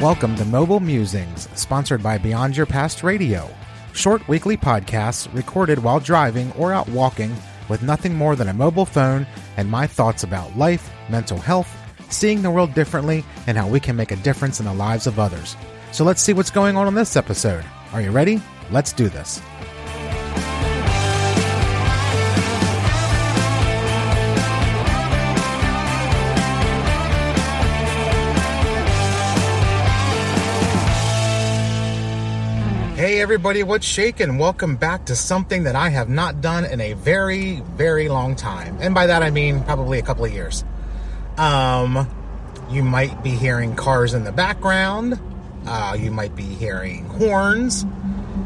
Welcome to Mobile Musings, sponsored by Beyond Your Past Radio. Short weekly podcasts recorded while driving or out walking with nothing more than a mobile phone and my thoughts about life, mental health, seeing the world differently, and how we can make a difference in the lives of others. So let's see what's going on in this episode. Are you ready? Let's do this. Everybody, what's shaking? Welcome back to something that I have not done in a very, very long time. And by that I mean probably a couple of years. Um, you might be hearing cars in the background. Uh, you might be hearing horns.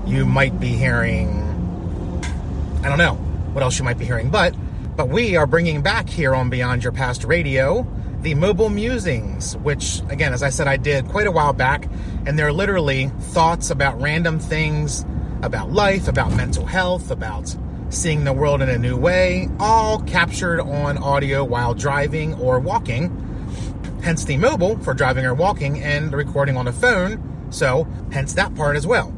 You might be hearing, I don't know what else you might be hearing, but but we are bringing back here on Beyond Your Past Radio the Mobile Musings, which, again, as I said, I did quite a while back, and they're literally thoughts about random things, about life, about mental health, about seeing the world in a new way, all captured on audio while driving or walking. Hence the mobile for driving or walking, and recording on a phone, so hence that part as well.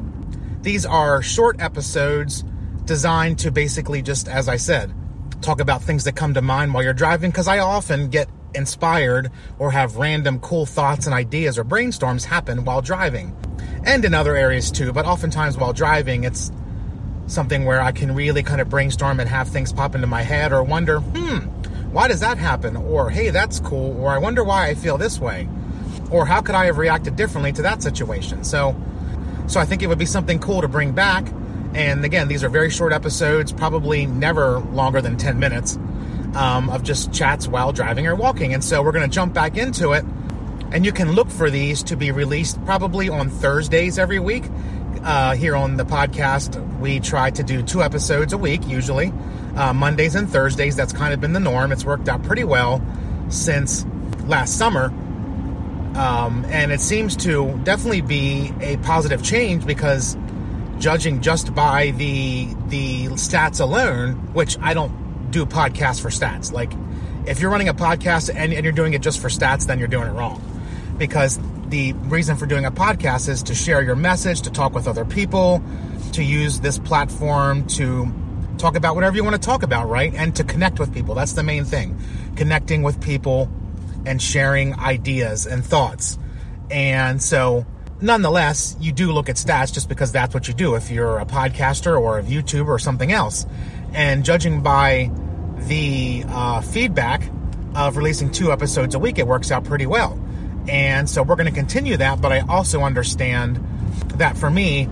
These are short episodes designed to basically just, as I said, talk about things that come to mind while you're driving because I often get inspired or have random cool thoughts and ideas or brainstorms happen while driving. And in other areas too, but oftentimes while driving, it's something where I can really kind of brainstorm and have things pop into my head or wonder, hmm, why does that happen? Or, hey, that's cool. Or I wonder why I feel this way. Or how could I have reacted differently to that situation? So, so I think it would be something cool to bring back. And again, these are very short episodes, probably never longer than 10 minutes um, of just chats while driving or walking. And so we're going to jump back into it. And you can look for these to be released probably on Thursdays every week. Uh, here on the podcast, we try to do two episodes a week, usually uh, Mondays and Thursdays. That's kind of been the norm. It's worked out pretty well since last summer. Um, and it seems to definitely be a positive change because judging just by the the stats alone, which I don't do podcasts for stats. Like, if you're running a podcast and, and you're doing it just for stats, then you're doing it wrong. Because the reason for doing a podcast is to share your message, to talk with other people, to use this platform to talk about whatever you want to talk about, right? And to connect with people. That's the main thing. Connecting with people and sharing ideas and thoughts. And so, nonetheless, you do look at stats just because that's what you do if you're a podcaster or a YouTuber or something else. And judging by the uh, feedback of releasing two episodes a week, it works out pretty well. And so we're going to continue that, but I also understand that for me,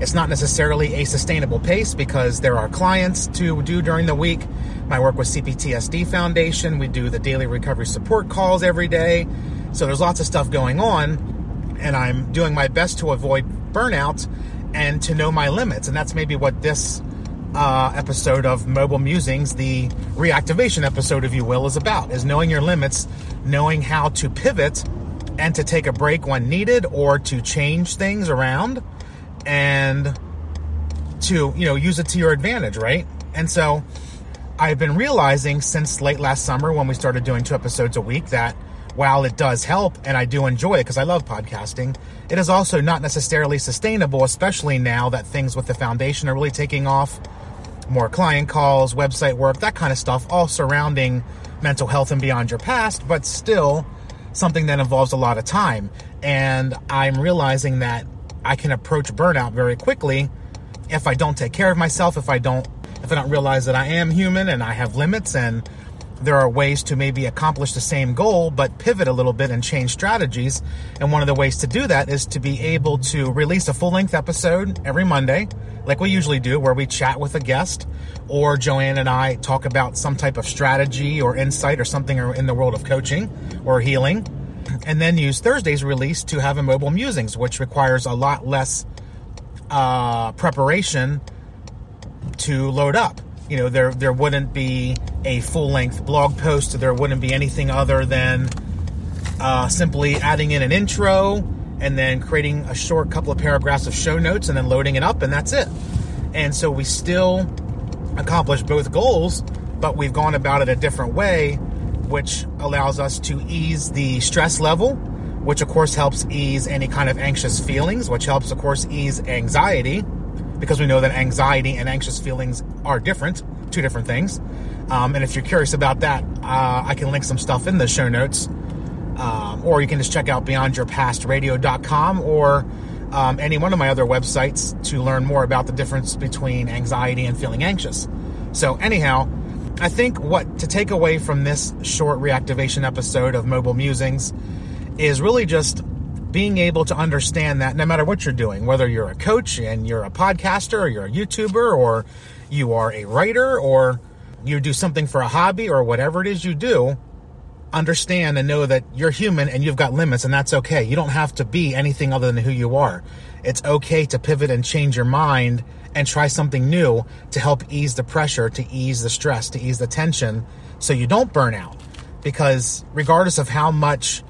it's not necessarily a sustainable pace because there are clients to do during the week. My work with CPTSD Foundation, we do the daily recovery support calls every day. So there's lots of stuff going on, and I'm doing my best to avoid burnout and to know my limits. And that's maybe what this uh, episode of Mobile Musings, the reactivation episode, if you will, is about is knowing your limits, knowing how to pivot and to take a break when needed or to change things around and to, you know, use it to your advantage, right? And so I've been realizing since late last summer when we started doing two episodes a week that while it does help and I do enjoy it because I love podcasting, it is also not necessarily sustainable, especially now that things with the foundation are really taking off more client calls, website work, that kind of stuff, all surrounding mental health and beyond your past, but still something that involves a lot of time. And I'm realizing that I can approach burnout very quickly if I don't take care of myself, if I don't if I don't realize that I am human and I have limits and there are ways to maybe accomplish the same goal but pivot a little bit and change strategies. And one of the ways to do that is to be able to release a full-length episode every Monday like we usually do, where we chat with a guest, or Joanne and I talk about some type of strategy or insight or something in the world of coaching or healing. And then use Thursday's release to have a mobile musings, which requires a lot less uh, preparation to load up. You know, there there wouldn't be a full length blog post. There wouldn't be anything other than uh, simply adding in an intro and then creating a short couple of paragraphs of show notes and then loading it up, and that's it. And so we still accomplish both goals, but we've gone about it a different way, which allows us to ease the stress level which of course helps ease any kind of anxious feelings, which helps, of course, ease anxiety, because we know that anxiety and anxious feelings are different, two different things. Um, and if you're curious about that, uh, I can link some stuff in the show notes. Um, or you can just check out beyondyourpastradio.com or um, any one of my other websites to learn more about the difference between anxiety and feeling anxious. So, anyhow, I think what to take away from this short reactivation episode of Mobile Musings is really just being able to understand that no matter what you're doing, whether you're a coach and you're a podcaster or you're a YouTuber or you are a writer or you do something for a hobby or whatever it is you do, understand and know that you're human and you've got limits and that's okay. You don't have to be anything other than who you are. It's okay to pivot and change your mind and try something new to help ease the pressure, to ease the stress, to ease the tension so you don't burn out. Because regardless of how much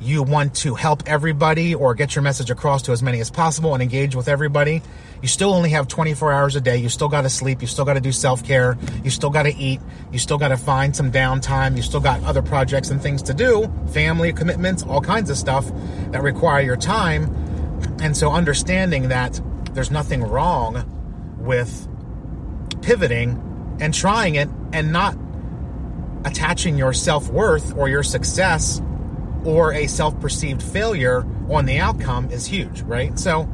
you want to help everybody or get your message across to as many as possible and engage with everybody, you still only have 24 hours a day. You still got to sleep. You still got to do self care. You still got to eat. You still got to find some downtime. You still got other projects and things to do, family commitments, all kinds of stuff that require your time. And so understanding that there's nothing wrong with pivoting and trying it and not attaching your self worth or your success or a self perceived failure on the outcome is huge, right? So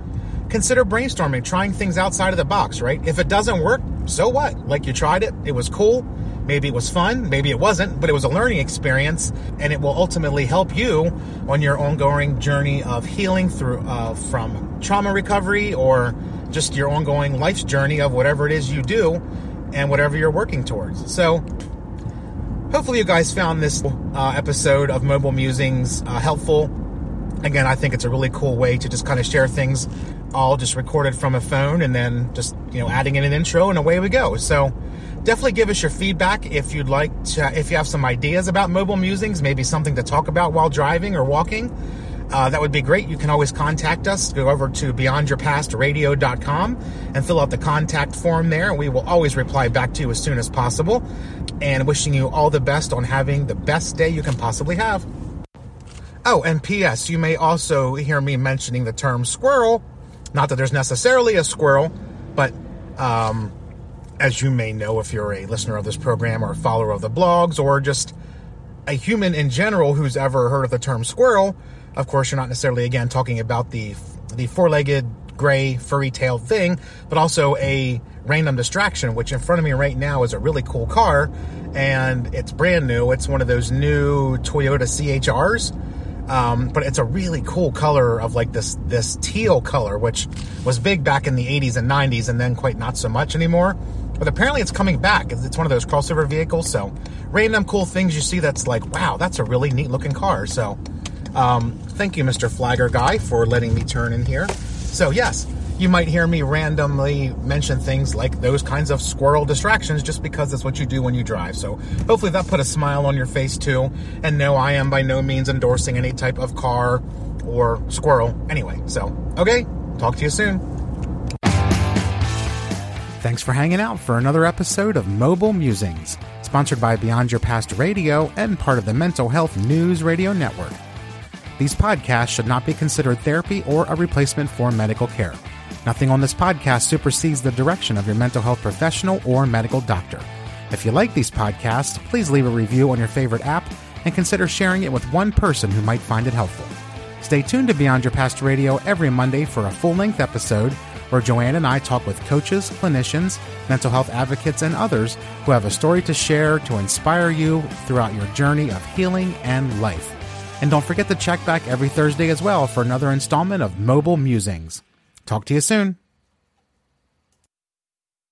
consider brainstorming, trying things outside of the box, right? If it doesn't work, so what? Like you tried it, it was cool, maybe it was fun, maybe it wasn't, but it was a learning experience, and it will ultimately help you on your ongoing journey of healing through uh, from trauma recovery or just your ongoing life's journey of whatever it is you do and whatever you're working towards. So hopefully you guys found this uh, episode of Mobile Musings uh, helpful. Again, I think it's a really cool way to just kind of share things all just recorded from a phone and then just, you know, adding in an intro and away we go. So definitely give us your feedback if you'd like to, if you have some ideas about Mobile Musings, maybe something to talk about while driving or walking. Uh, that would be great. You can always contact us. Go over to beyondyourpastradio.com and fill out the contact form there. We will always reply back to you as soon as possible. And wishing you all the best on having the best day you can possibly have. Oh, and P.S., you may also hear me mentioning the term squirrel. Not that there's necessarily a squirrel, but um, as you may know if you're a listener of this program or a follower of the blogs or just a human in general who's ever heard of the term squirrel, of course, you're not necessarily again talking about the the four-legged gray furry-tailed thing, but also a random distraction, which in front of me right now is a really cool car, and it's brand new. It's one of those new Toyota CHRs, um, but it's a really cool color of like this this teal color, which was big back in the 80s and 90s, and then quite not so much anymore. But apparently, it's coming back. It's one of those crossover vehicles. So, random cool things you see that's like, wow, that's a really neat looking car. So, um, thank you, Mr. Flagger Guy, for letting me turn in here. So, yes, you might hear me randomly mention things like those kinds of squirrel distractions just because that's what you do when you drive. So, hopefully, that put a smile on your face too. And no, I am by no means endorsing any type of car or squirrel. Anyway, so, okay, talk to you soon. Thanks for hanging out for another episode of Mobile Musings, sponsored by Beyond Your Past Radio and part of the Mental Health News Radio Network. These podcasts should not be considered therapy or a replacement for medical care. Nothing on this podcast supersedes the direction of your mental health professional or medical doctor. If you like these podcasts, please leave a review on your favorite app and consider sharing it with one person who might find it helpful. Stay tuned to Beyond Your Past Radio every Monday for a full length episode where Joanne and I talk with coaches, clinicians, mental health advocates, and others who have a story to share to inspire you throughout your journey of healing and life. And don't forget to check back every Thursday as well for another installment of Mobile Musings. Talk to you soon.